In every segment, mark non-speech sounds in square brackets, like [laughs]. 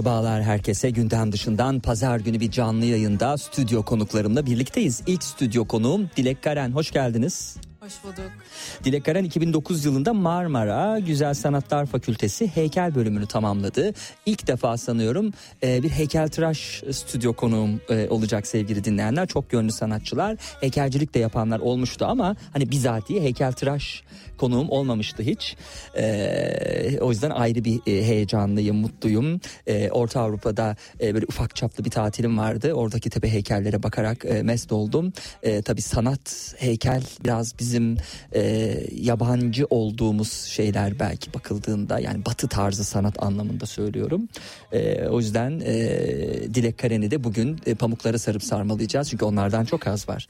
Merhabalar herkese gündem dışından pazar günü bir canlı yayında stüdyo konuklarımla birlikteyiz. İlk stüdyo konuğum Dilek Karen hoş geldiniz. Hoş bulduk. Dilek Karen 2009 yılında Marmara Güzel Sanatlar Fakültesi heykel bölümünü tamamladı. İlk defa sanıyorum e, bir heykeltıraş stüdyo konuğum e, olacak sevgili dinleyenler. Çok gönlü sanatçılar heykelcilik de yapanlar olmuştu ama hani bizatihi heykeltıraş konuğum olmamıştı hiç. E, o yüzden ayrı bir heyecanlıyım, mutluyum. Orta Avrupa'da böyle ufak çaplı bir tatilim vardı. Oradaki tepe heykellere bakarak mest oldum. Tabii sanat, heykel biraz bizim e, yabancı olduğumuz şeyler belki bakıldığında yani batı tarzı sanat anlamında söylüyorum. E, o yüzden e, Dilek Karen'i de bugün e, pamuklara sarıp sarmalayacağız çünkü onlardan çok az var.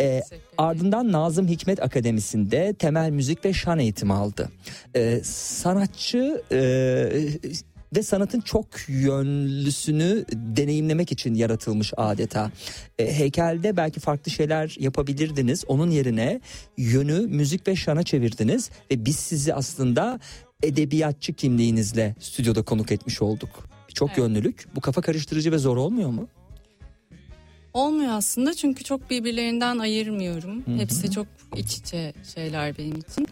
E, ardından Nazım Hikmet Akademisi'nde temel müzik ve şan eğitimi aldı. E, sanatçı e, ve sanatın çok yönlüsünü deneyimlemek için yaratılmış adeta. E, heykelde belki farklı şeyler yapabilirdiniz. Onun yerine yönü müzik ve şana çevirdiniz ve biz sizi aslında edebiyatçı kimliğinizle stüdyoda konuk etmiş olduk. Çok Evet. yönlülük. Bu kafa karıştırıcı ve zor olmuyor mu? Olmuyor aslında çünkü çok birbirlerinden ayırmıyorum. Hepsi çok iç içe şeyler benim için.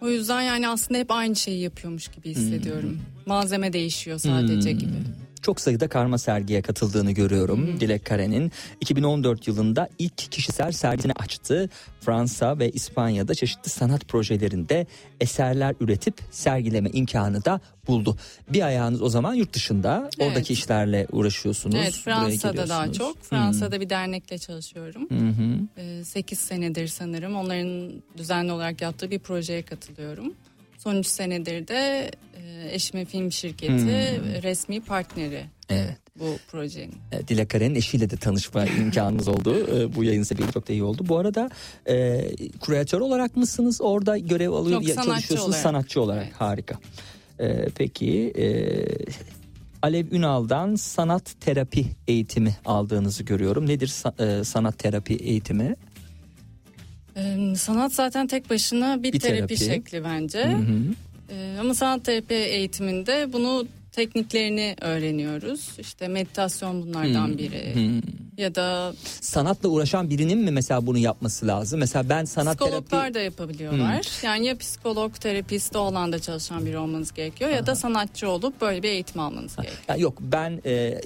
O yüzden yani aslında hep aynı şeyi yapıyormuş gibi hissediyorum. Malzeme değişiyor sadece gibi. Çok sayıda karma sergiye katıldığını görüyorum Dilek Karen'in. 2014 yılında ilk kişisel sergisini açtı. Fransa ve İspanya'da çeşitli sanat projelerinde eserler üretip sergileme imkanı da buldu. Bir ayağınız o zaman yurt dışında. Evet. Oradaki işlerle uğraşıyorsunuz. Evet Fransa'da daha çok. Fransa'da bir dernekle çalışıyorum. Ee, 8 senedir sanırım onların düzenli olarak yaptığı bir projeye katılıyorum. Son 3 senedir de e, eşimin film şirketi resmi partneri Evet. bu projenin. E, Dilek Karen'in eşiyle de tanışma [laughs] imkanınız oldu. E, Bu yayın sebebiyle çok da iyi oldu. Bu arada e, kuratör olarak mısınız? Orada görev alıyor, Yok, ya- sanatçı çalışıyorsunuz olarak. sanatçı olarak. Evet. Harika. E, peki e, Alev Ünal'dan sanat terapi eğitimi aldığınızı görüyorum. Nedir sa- e, sanat terapi eğitimi? Ee, sanat zaten tek başına bir, Bir terapi, terapi. şekli bence. Ee, ama sanat terapi eğitiminde bunu tekniklerini öğreniyoruz. İşte meditasyon bunlardan biri. Ya da Sanatla uğraşan birinin mi mesela bunu yapması lazım? Mesela ben sanat psikologlar terapi... da yapabiliyorlar. Yani ya psikolog, terapist o alanda çalışan biri olmanız gerekiyor ya da sanatçı olup böyle bir eğitim almanız gerekiyor. Ya yok ben e,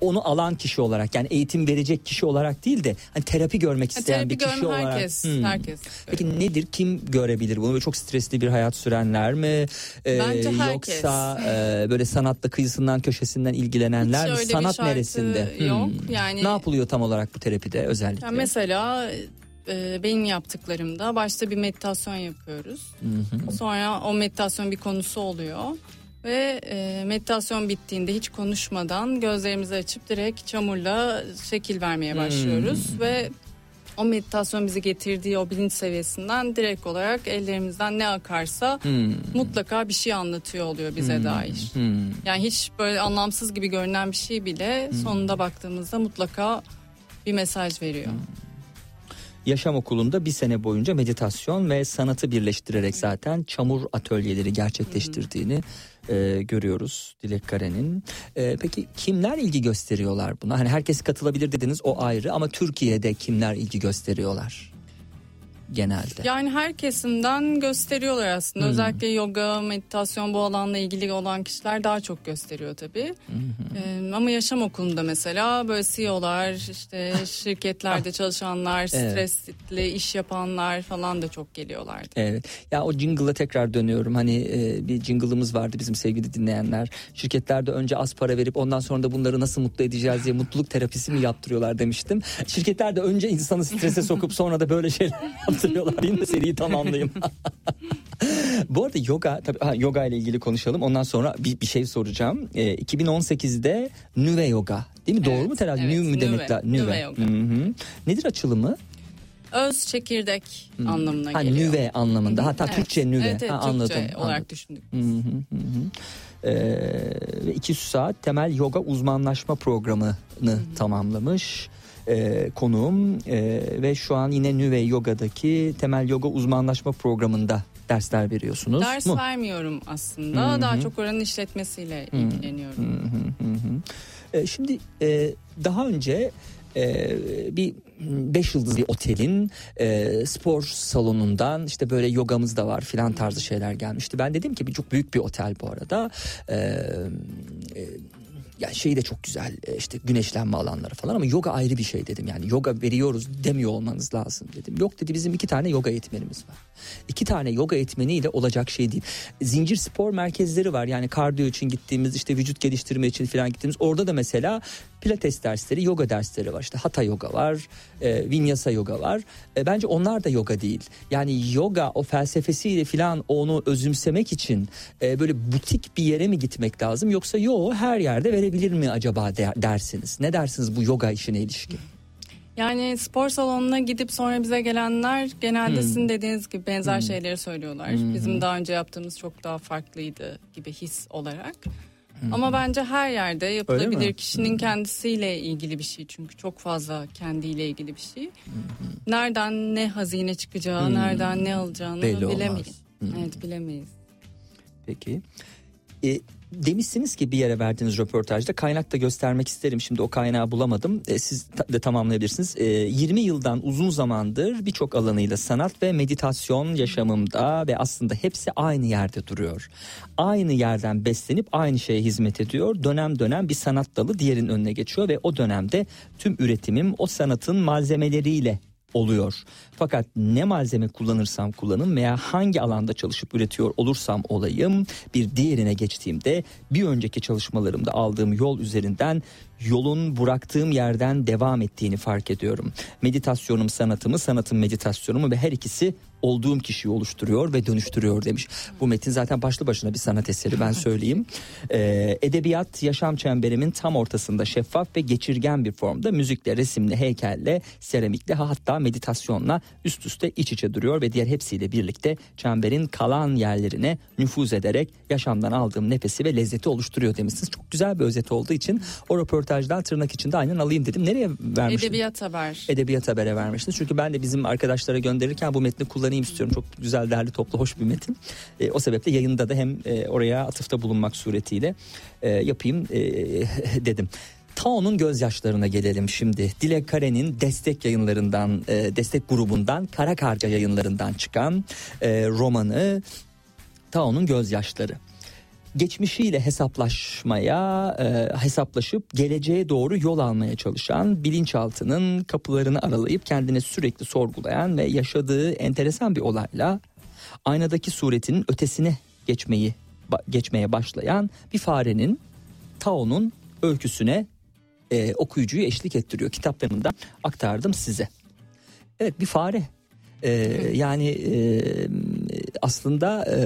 onu alan kişi olarak yani eğitim verecek kişi olarak değil de hani terapi görmek isteyen terapi bir kişi olarak. herkes, Hmm. herkes. Peki nedir? Kim görebilir bunu? Böyle çok stresli bir hayat sürenler mi? Ee, Bence herkes. Yoksa e, böyle sanatla kıyısından köşesinden ilgilenenler mi? Hiç bir Sanat neresinde? yok. Hmm. Yani- Ne yapılıyor tam olarak bu terapide özellikle? Yani mesela e, benim yaptıklarımda başta bir meditasyon yapıyoruz. Sonra o meditasyon bir konusu oluyor. Ve e, meditasyon bittiğinde hiç konuşmadan gözlerimizi açıp direkt çamurla şekil vermeye başlıyoruz. Ve o meditasyon bizi getirdiği o bilinç seviyesinden direkt olarak ellerimizden ne akarsa Hmm. mutlaka bir şey anlatıyor oluyor bize dair. Hmm. Yani hiç böyle anlamsız gibi görünen bir şey bile sonunda baktığımızda mutlaka bir mesaj veriyor. Yaşam okulunda bir sene boyunca meditasyon ve sanatı birleştirerek zaten çamur atölyeleri gerçekleştirdiğini e, görüyoruz Dilek Karen'in. E, peki kimler ilgi gösteriyorlar buna? Hani herkes katılabilir dediniz o ayrı ama Türkiye'de kimler ilgi gösteriyorlar genelde? Yani her kesimden gösteriyorlar aslında. Hmm. Özellikle yoga, meditasyon bu alanla ilgili olan kişiler daha çok gösteriyor tabii. Ee, ama yaşam okulunda mesela böyle CEO'lar, işte [laughs] şirketlerde çalışanlar. Evet. stresli iş yapanlar falan da çok geliyorlardı. Evet. Ya o jingle'a tekrar dönüyorum. Hani e, bir jingle'ımız vardı bizim sevgili dinleyenler. Şirketlerde önce az para verip ondan sonra da bunları nasıl mutlu edeceğiz diye mutluluk terapisi mi yaptırıyorlar demiştim. Şirketlerde önce insanı strese sokup [laughs] sonra da böyle şeyler yaptırıyorlar. [laughs] Değil mi? Seriyi tamamlayayım. [laughs] Bu arada yoga tabii ha, yoga ile ilgili konuşalım. Ondan sonra bir, bir şey soracağım. E, 2018'de Nüve Yoga değil mi? Doğru Evet, mu telaffuz? evet, Nü mü demek Nüve? Nüve Yoga. Hı hı. Nedir açılımı? Öz çekirdek anlamına Hmm. Ha, geliyor. nüve anlamında. Hatta Evet. Türkçe nüve. Evet, evet, ha, Türkçe anladım. olarak anladım. düşündük. Hı hı hı hı. Ee, ve iki saat temel yoga uzmanlaşma programını tamamlamış ee, konuğum Ee, ve şu an yine Nüve Yoga'daki temel yoga uzmanlaşma programında dersler veriyorsunuz Ders mu? vermiyorum aslında. Daha çok oranın işletmesiyle ilgileniyorum. Ee, şimdi e, daha önce e, bir 5 yıldızlı bir otelin e, spor salonundan işte böyle yogamız da var filan tarzı şeyler gelmişti. Ben dedim ki bir çok büyük bir otel bu arada. E, e, yani şeyi de çok güzel e, işte güneşlenme alanları falan ama yoga ayrı bir şey dedim. Yani yoga veriyoruz demiyor olmanız lazım dedim. Yok dedi bizim iki tane yoga eğitmenimiz var. İki tane yoga eğitmeniyle olacak şey değil. Zincir spor merkezleri var. Yani kardiyo için gittiğimiz işte vücut geliştirme için falan gittiğimiz orada da mesela pilates dersleri, yoga dersleri var. İşte hatha yoga var, e, vinyasa yoga var. E, bence onlar da yoga değil. Yani yoga o felsefesiyle falan onu özümsemek için e, böyle butik bir yere mi gitmek lazım yoksa yo her yerde verebilir mi acaba der- dersiniz? Ne dersiniz bu yoga işine ilişkin? Yani spor salonuna gidip sonra bize gelenler genelde sizin dediğiniz gibi benzer şeyleri söylüyorlar. Bizim daha önce yaptığımız çok daha farklıydı gibi his olarak. Ama bence her yerde yapılabilir. Kişinin kendisiyle ilgili bir şey çünkü çok fazla kendiyle ilgili bir şey. Nereden ne hazine çıkacağı, nereden ne alacağını Belli olmaz. bilemeyiz. Evet bilemeyiz. Peki. E, demişsiniz ki bir yere verdiğiniz röportajda kaynak da göstermek isterim. Şimdi o kaynağı bulamadım. E, siz de tamamlayabilirsiniz. E, 20 yıldan uzun zamandır birçok alanıyla sanat ve meditasyon yaşamımda ve aslında hepsi aynı yerde duruyor. Aynı yerden beslenip aynı şeye hizmet ediyor. Dönem dönem bir sanat dalı diğerinin önüne geçiyor ve o dönemde tüm üretimim o sanatın malzemeleriyle oluyor. Fakat ne malzeme kullanırsam kullanım veya hangi alanda çalışıp üretiyor olursam olayım bir diğerine geçtiğimde bir önceki çalışmalarımda aldığım yol üzerinden yolun bıraktığım yerden devam ettiğini fark ediyorum. Meditasyonum sanatımı, sanatım meditasyonumu ve her ikisi olduğum kişiyi oluşturuyor ve dönüştürüyor demiş. Bu metin zaten başlı başına bir sanat eseri ben [laughs] söyleyeyim. Ee, edebiyat yaşam çemberimin tam ortasında şeffaf ve geçirgen bir formda müzikle, resimle, heykelle, seramikle hatta meditasyonla üst üste iç içe duruyor ve diğer hepsiyle birlikte çemberin kalan yerlerine nüfuz ederek yaşamdan aldığım nefesi ve lezzeti oluşturuyor demişsiniz. Çok güzel bir özet olduğu için o röportajdan tırnak içinde aynen alayım dedim. Nereye vermiştiniz? Edebiyat haber. Edebiyat Haber'e vermiştiniz. Çünkü ben de bizim arkadaşlara gönderirken bu metni kullanayım istiyorum. Çok güzel, değerli, toplu, hoş bir metin. E, o sebeple yayında da hem e, oraya atıfta bulunmak suretiyle e, yapayım e, [laughs] dedim. Tao'nun gözyaşlarına gelelim şimdi. Dilek Kare'nin destek yayınlarından, e, destek grubundan, Kara Karga yayınlarından çıkan e, romanı Tao'nun gözyaşları. Geçmişiyle hesaplaşmaya, e, hesaplaşıp geleceğe doğru yol almaya çalışan, bilinçaltının kapılarını aralayıp kendini sürekli sorgulayan ve yaşadığı enteresan bir olayla aynadaki suretinin ötesine geçmeyi geçmeye başlayan bir farenin Tao'nun öyküsüne e, okuyucuyu eşlik ettiriyor. Kitaplarında aktardım size. Evet bir fare. E, yani e, aslında e,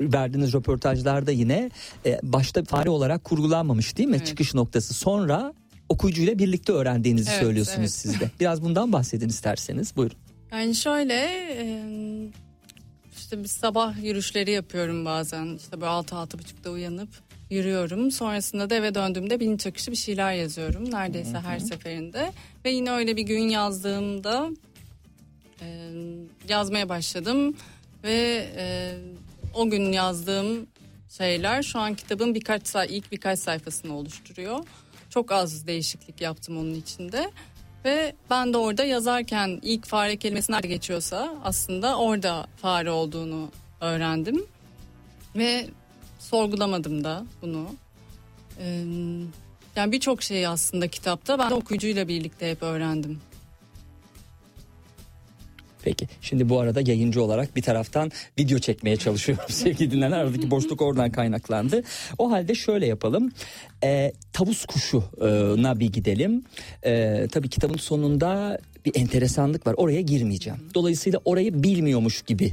verdiğiniz röportajlarda yine e, başta fare olarak kurgulanmamış değil mi? Evet. Çıkış noktası. Sonra okuyucuyla birlikte öğrendiğinizi Evet, söylüyorsunuz evet. siz de. [laughs] Biraz bundan bahsedin isterseniz. Buyurun. Yani şöyle e, işte bir sabah yürüyüşleri yapıyorum bazen. İşte böyle altı altı buçukta uyanıp yürüyorum. Sonrasında da eve döndüğümde bilinç akışı bir şeyler yazıyorum. Neredeyse her seferinde. Ve yine öyle bir gün yazdığımda e, yazmaya başladım. Ve e, o gün yazdığım şeyler şu an kitabın birkaç ilk birkaç sayfasını oluşturuyor. Çok az değişiklik yaptım onun içinde. Ve ben de orada yazarken ilk fare kelimesi nerede geçiyorsa aslında orada fare olduğunu öğrendim. Ve sorgulamadım da bunu. Yani birçok şeyi aslında kitapta ben de okuyucuyla birlikte hep öğrendim. Peki şimdi bu arada yayıncı olarak bir taraftan video çekmeye çalışıyorum [laughs] sevgili dinleyenler. Aradaki boşluk oradan kaynaklandı. O halde şöyle yapalım. Ee, tavus kuşuna bir gidelim. Ee, tabii kitabın sonunda bir enteresanlık var. Oraya girmeyeceğim. Dolayısıyla orayı bilmiyormuş gibi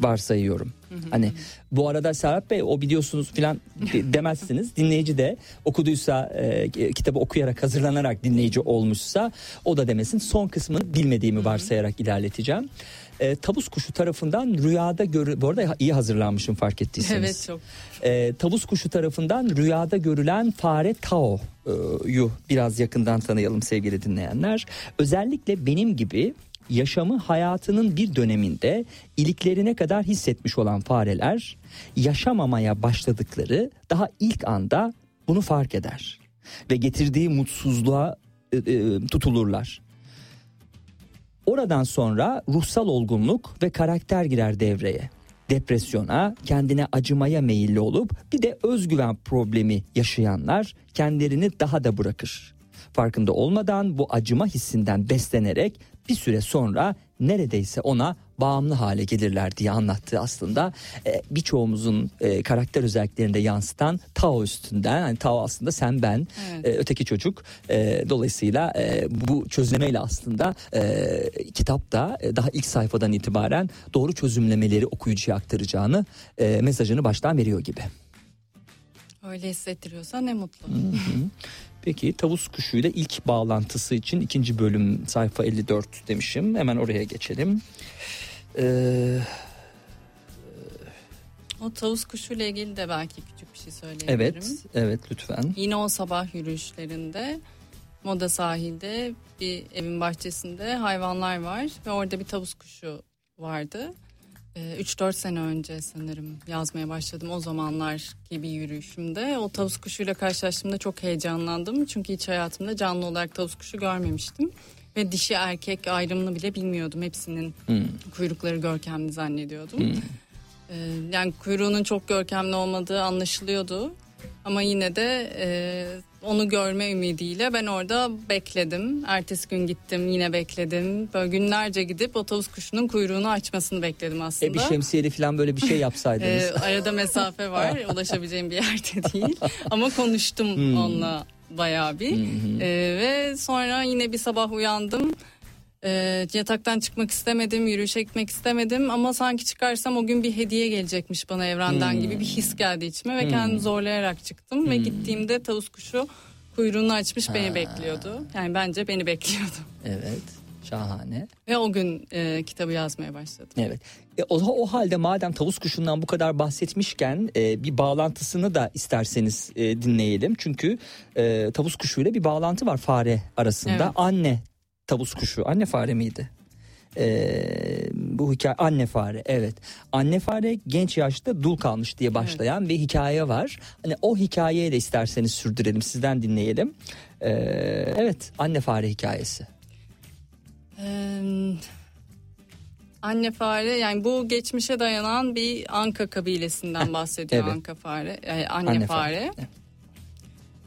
varsayıyorum. Hani bu arada Serhat Bey o biliyorsunuz filan de- demezsiniz. [laughs] Dinleyici de okuduysa e, kitabı okuyarak hazırlanarak dinleyici olmuşsa o da demesin. Son kısmını bilmediğimi varsayarak ilerleteceğim. E, tavus kuşu tarafından rüyada görü... Bu arada iyi hazırlanmışım fark ettiyseniz. Evet çok. E, tavus kuşu tarafından rüyada görülen fare Tao'yu biraz yakından tanıyalım sevgili dinleyenler. Özellikle benim gibi yaşamı hayatının bir döneminde iliklerine kadar hissetmiş olan fareler yaşamamaya başladıkları daha ilk anda bunu fark eder ve getirdiği mutsuzluğa e, e, tutulurlar. Oradan sonra ruhsal olgunluk ve karakter girer devreye. Depresyona, kendine acımaya meyilli olup bir de özgüven problemi yaşayanlar kendilerini daha da bırakır. Farkında olmadan bu acıma hissinden beslenerek bir süre sonra neredeyse ona bağımlı hale gelirler diye anlattığı aslında e, birçoğumuzun e, karakter özelliklerinde yansıtan Tao üstünden. Yani Tao aslında sen ben Evet. e, öteki çocuk. E, dolayısıyla e, bu çözümlemeyle aslında e, kitapta e, daha ilk sayfadan itibaren doğru çözümlemeleri okuyucuya aktaracağını e, mesajını baştan veriyor gibi. Öyle hissettiriyorsa ne mutlu. Peki tavus kuşuyla ilk bağlantısı için ikinci bölüm sayfa 54 demişim. Hemen oraya geçelim. Ee, O tavus kuşuyla ilgili de belki küçük bir şey söyleyebilirim. evet, evet lütfen. Yine o sabah yürüyüşlerinde Moda sahilde bir evin bahçesinde hayvanlar var ve orada bir tavus kuşu vardı. Ee, 3-4 sene önce sanırım yazmaya başladım o zamanlar gibi yürüyüşümde. O tavus kuşuyla karşılaştığımda çok heyecanlandım. Çünkü hiç hayatımda canlı olarak tavus kuşu görmemiştim. Ve dişi erkek ayrımını bile bilmiyordum. Hepsinin Hmm. kuyrukları görkemli zannediyordum. Ee, yani kuyruğunun çok görkemli olmadığı anlaşılıyordu. Ama yine de e, onu görme ümidiyle ben orada bekledim. Ertesi gün gittim yine bekledim. Böyle günlerce gidip otobüs kuşunun kuyruğunu açmasını bekledim aslında. E, bir şemsiyeli falan böyle bir şey yapsaydınız. Ee, arada mesafe var. [laughs] Ulaşabileceğim bir yerde değil. Ama konuştum Hmm. onunla bayağı bir. Ee, ve sonra yine bir sabah uyandım. Ee, yataktan çıkmak istemedim, yürüyüşe gitmek istemedim ama sanki çıkarsam o gün bir hediye gelecekmiş bana evrenden Hmm. gibi bir his geldi içime ve kendimi zorlayarak çıktım ve gittiğimde tavus kuşu kuyruğunu açmış beni bekliyordu. Yani bence beni bekliyordu. evet, şahane. Ve o gün e, kitabı yazmaya başladım. Evet. E, o, o halde madem tavus kuşundan bu kadar bahsetmişken e, bir bağlantısını da isterseniz e, dinleyelim. Çünkü e, tavus kuşuyla bir bağlantı var fare arasında. Evet. Anne tavus kuşu, anne fare miydi? Ee, bu hikaye anne fare evet anne fare genç yaşta dul kalmış diye başlayan bir hikaye var. Hani o hikayeyi de isterseniz sürdürelim sizden dinleyelim. Ee, evet anne fare hikayesi. Ee, anne fare yani bu geçmişe dayanan bir Anka kabilesinden bahsediyor evet. Anka fare. Yani anne, Anne fare. fare.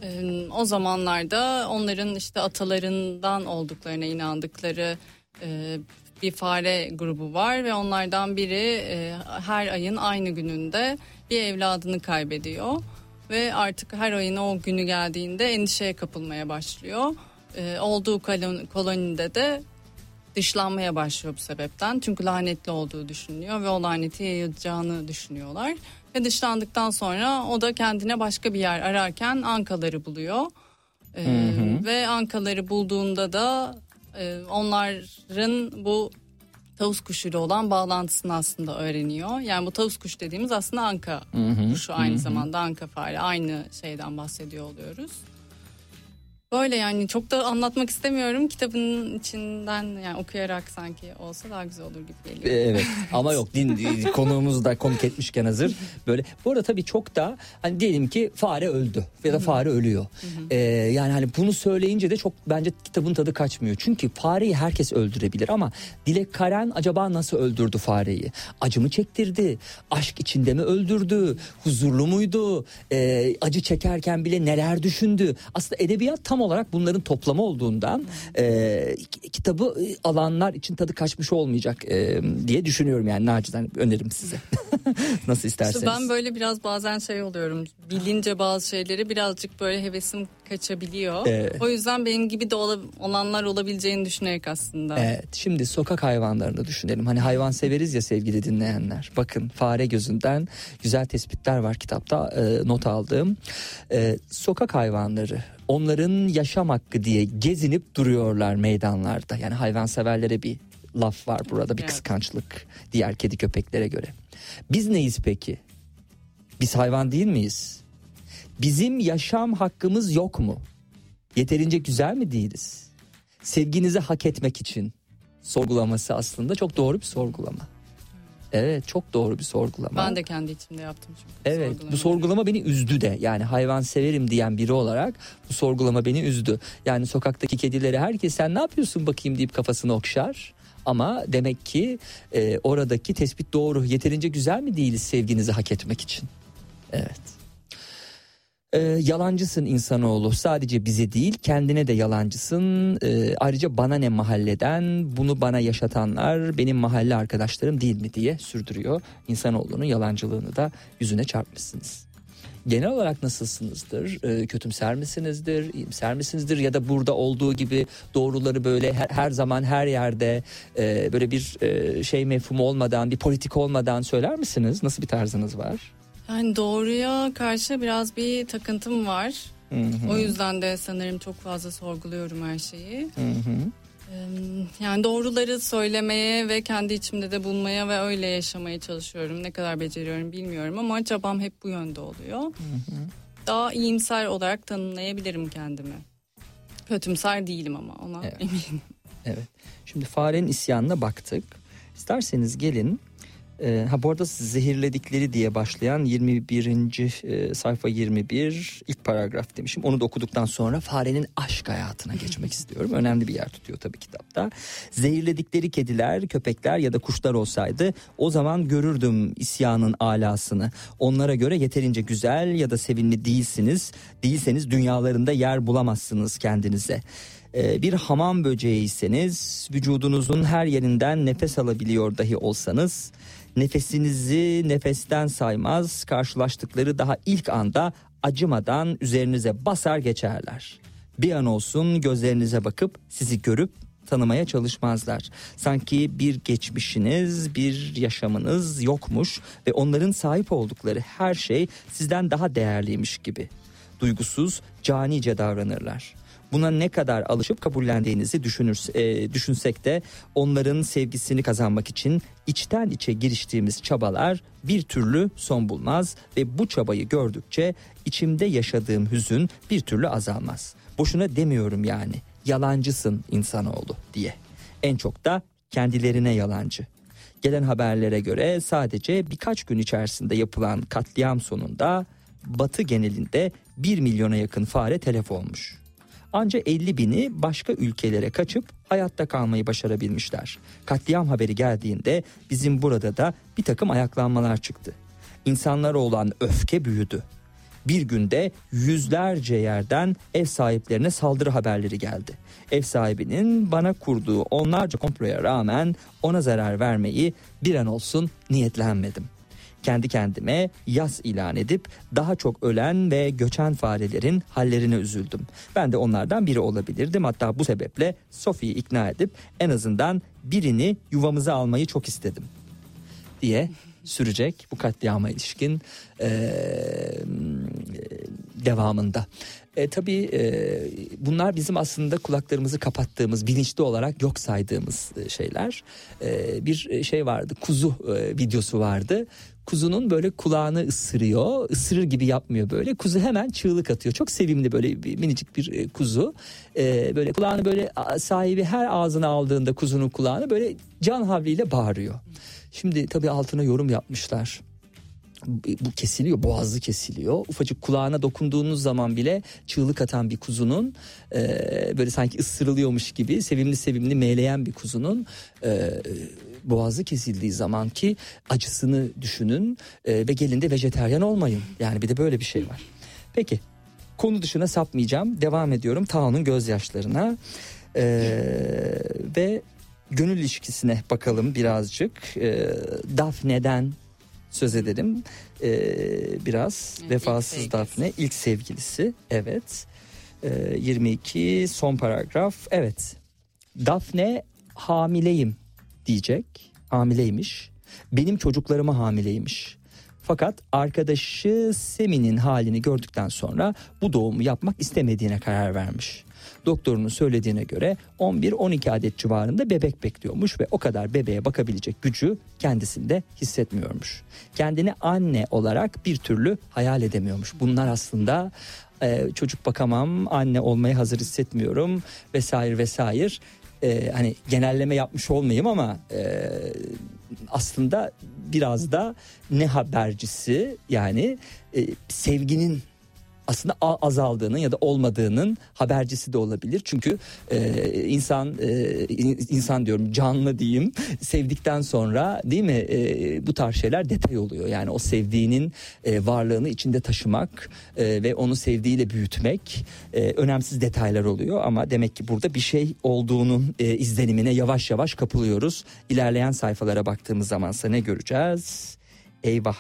Ee, o zamanlarda onların işte atalarından olduklarına inandıkları e, bir fare grubu var ve onlardan biri e, her ayın aynı gününde bir evladını kaybediyor ve artık her ayın o günü geldiğinde endişeye kapılmaya başlıyor. Ee, olduğu kolon- kolonide de dışlanmaya başlıyor bu sebepten. Çünkü lanetli olduğu düşünülüyor ve o laneti yayılacağını düşünüyorlar. Ve dışlandıktan sonra o da kendine başka bir yer ararken ankaları buluyor. Ee, Ve ankaları bulduğunda da e, onların bu tavus kuşuyla olan bağlantısını aslında öğreniyor. Yani bu tavus kuş dediğimiz aslında anka kuşu aynı zamanda anka fare aynı şeyden bahsediyor oluyoruz. Böyle yani çok da anlatmak istemiyorum. Kitabın içinden yani okuyarak sanki olsa daha güzel olur gibi geliyor. Evet [laughs] ama yok din konuğumuzu da konuk etmişken hazır böyle. Bu arada tabii çok da hani diyelim ki fare öldü ya da fare ölüyor. Ee, yani hani bunu söyleyince de çok bence kitabın tadı kaçmıyor. Çünkü fareyi herkes öldürebilir ama Dilek Karen acaba nasıl öldürdü fareyi? Acı mı çektirdi? Aşk içinde mi öldürdü? Huzurlu muydu? Ee, acı çekerken bile neler düşündü? Aslında edebiyat tam olarak bunların toplamı olduğundan e, kitabı e, alanlar için tadı kaçmış olmayacak e, diye düşünüyorum yani nacizane öneririm size. [laughs] Nasıl isterseniz. İşte ben böyle biraz bazen şey oluyorum. Bilince bazı şeyleri birazcık böyle hevesim kaçabiliyor. Evet. O yüzden benim gibi de ola- olanlar olabileceğini düşünerek aslında. Evet şimdi sokak hayvanlarını düşünelim. Hani hayvan severiz ya sevgili dinleyenler. Bakın fare gözünden güzel tespitler var kitapta e, not aldığım. E, sokak hayvanları onların yaşam hakkı diye gezinip duruyorlar meydanlarda. Yani hayvanseverlere bir laf var burada bir Evet. kıskançlık diğer kedi köpeklere göre. Biz neyiz peki? Biz hayvan değil miyiz? Bizim yaşam hakkımız yok mu? Yeterince güzel mi değiliz? Sevginizi hak etmek için sorgulaması aslında çok doğru bir sorgulama. Evet çok doğru bir sorgulama. Ben de kendi içimde yaptım çünkü. Evet bu sorgulama beni üzdü de yani hayvan severim diyen biri olarak bu sorgulama beni üzdü. Yani sokaktaki kedileri herkes sen ne yapıyorsun bakayım deyip kafasını okşar. Ama demek ki e, oradaki tespit doğru. Yeterince güzel mi değiliz sevginizi hak etmek için? Evet. E, yalancısın insanoğlu. Sadece bize değil kendine de yalancısın. E, ayrıca bana ne mahalleden bunu bana yaşatanlar benim mahalle arkadaşlarım değil mi diye sürdürüyor. İnsanoğlunun yalancılığını da yüzüne çarpmışsınız. Genel olarak nasılsınızdır? E, kötümser misinizdir? İyimser misinizdir? Ya da burada olduğu gibi doğruları böyle her, her zaman her yerde e, böyle bir e, şey mefhumu olmadan bir politik olmadan söyler misiniz? Nasıl bir tarzınız var? Yani doğruya karşı biraz bir takıntım var. Hı hı. O yüzden de sanırım çok fazla sorguluyorum her şeyi. Hı hı. Ee, Yani doğruları söylemeye ve kendi içimde de bulmaya ve öyle yaşamaya çalışıyorum. Ne kadar beceriyorum bilmiyorum ama çabam hep bu yönde oluyor. Daha iyimser olarak tanımlayabilirim kendimi. Kötümser değilim ama ona Evet. eminim. Evet. Şimdi farenin isyanına baktık. İsterseniz gelin. Ee, ha bu arada zehirledikleri diye başlayan 21. e, sayfa 21 ilk paragraf demişim. Onu da okuduktan sonra farenin aşk hayatına geçmek [laughs] istiyorum. Önemli bir yer tutuyor tabii kitapta. Zehirledikleri kediler, köpekler ya da kuşlar olsaydı o zaman görürdüm isyanın alasını. Onlara göre yeterince güzel ya da sevimli değilsiniz. Değilseniz dünyalarında yer bulamazsınız kendinize. Ee, bir hamam böceğiyseniz vücudunuzun her yerinden nefes alabiliyor dahi olsanız nefesinizi nefesten saymaz karşılaştıkları daha ilk anda acımadan üzerinize basar geçerler. Bir an olsun gözlerinize bakıp sizi görüp tanımaya çalışmazlar. Sanki bir geçmişiniz, bir yaşamınız yokmuş ve onların sahip oldukları her şey sizden daha değerliymiş gibi. Duygusuz, canice davranırlar. Buna ne kadar alışıp kabullendiğinizi düşünür, e, düşünsek de onların sevgisini kazanmak için içten içe giriştiğimiz çabalar bir türlü son bulmaz ve bu çabayı gördükçe içimde yaşadığım hüzün bir türlü azalmaz. Boşuna demiyorum yani yalancısın insanoğlu diye. En çok da kendilerine yalancı. Gelen haberlere göre sadece birkaç gün içerisinde yapılan katliam sonunda Batı genelinde 1 milyona yakın fare telef olmuş. Ancak 50 bini başka ülkelere kaçıp hayatta kalmayı başarabilmişler. Katliam haberi geldiğinde bizim burada da bir takım ayaklanmalar çıktı. İnsanlara olan öfke büyüdü. Bir günde yüzlerce yerden ev sahiplerine saldırı haberleri geldi. Ev sahibinin bana kurduğu onlarca komploya rağmen ona zarar vermeyi bir an olsun niyetlenmedim. Kendi kendime yas ilan edip daha çok ölen ve göçen farelerin hallerine üzüldüm. Ben de onlardan biri olabilirdim. Hatta bu sebeple Sophie'yi ikna edip en azından birini yuvamıza almayı çok istedim diye sürecek bu katliama ilişkin eee, devamında. E, tabii e, bunlar bizim aslında kulaklarımızı kapattığımız, bilinçli olarak yok saydığımız e, şeyler. E, bir şey vardı, kuzu e, videosu vardı. Kuzunun böyle kulağını ısırıyor, ısırır gibi yapmıyor böyle. Kuzu hemen çığlık atıyor. Çok sevimli böyle bir, minicik bir e, kuzu. E, böyle kulağını böyle sahibi her ağzına aldığında kuzunun kulağını böyle can havliyle bağırıyor. Şimdi tabii altına yorum yapmışlar bu kesiliyor boğazı kesiliyor ufacık kulağına dokunduğunuz zaman bile çığlık atan bir kuzunun e, böyle sanki ısırılıyormuş gibi sevimli sevimli meyleyen bir kuzunun e, boğazı kesildiği zaman ki acısını düşünün e, ve gelin de vejeteryan olmayın. Yani bir de böyle bir şey var. Peki konu dışına sapmayacağım. Devam ediyorum Tao'nun gözyaşlarına. E, ve gönül ilişkisine bakalım birazcık. E, Daphne'den söz edelim. Ee, biraz Evet, ilk vefasız sevgilisi. Daphne ilk sevgilisi. Evet. Ee, 22 son paragraf. Evet. Daphne hamileyim diyecek hamileymiş benim çocuklarıma hamileymiş fakat arkadaşı Semi'nin halini gördükten sonra bu doğumu yapmak istemediğine karar vermiş. Doktorunun söylediğine göre 11-12 adet civarında bebek bekliyormuş ve o kadar bebeğe bakabilecek gücü kendisinde hissetmiyormuş. Kendini anne olarak bir türlü hayal edemiyormuş. Bunlar aslında e, çocuk bakamam, anne olmaya hazır hissetmiyorum vesaire vesaire. E, hani genelleme yapmış olmayayım ama e, aslında biraz da ne habercisi yani e, sevginin aslında azaldığının ya da olmadığının habercisi de olabilir. Çünkü e, insan e, in- insan diyorum canlı diyeyim sevdikten sonra değil mi e, bu tarz şeyler detay oluyor. Yani o sevdiğinin e, varlığını içinde taşımak e, ve onu sevdiğiyle büyütmek e, önemsiz detaylar oluyor. Ama demek ki burada bir şey olduğunun e, izlenimine yavaş yavaş kapılıyoruz. İlerleyen sayfalara baktığımız zamansa ne göreceğiz? Eyvah.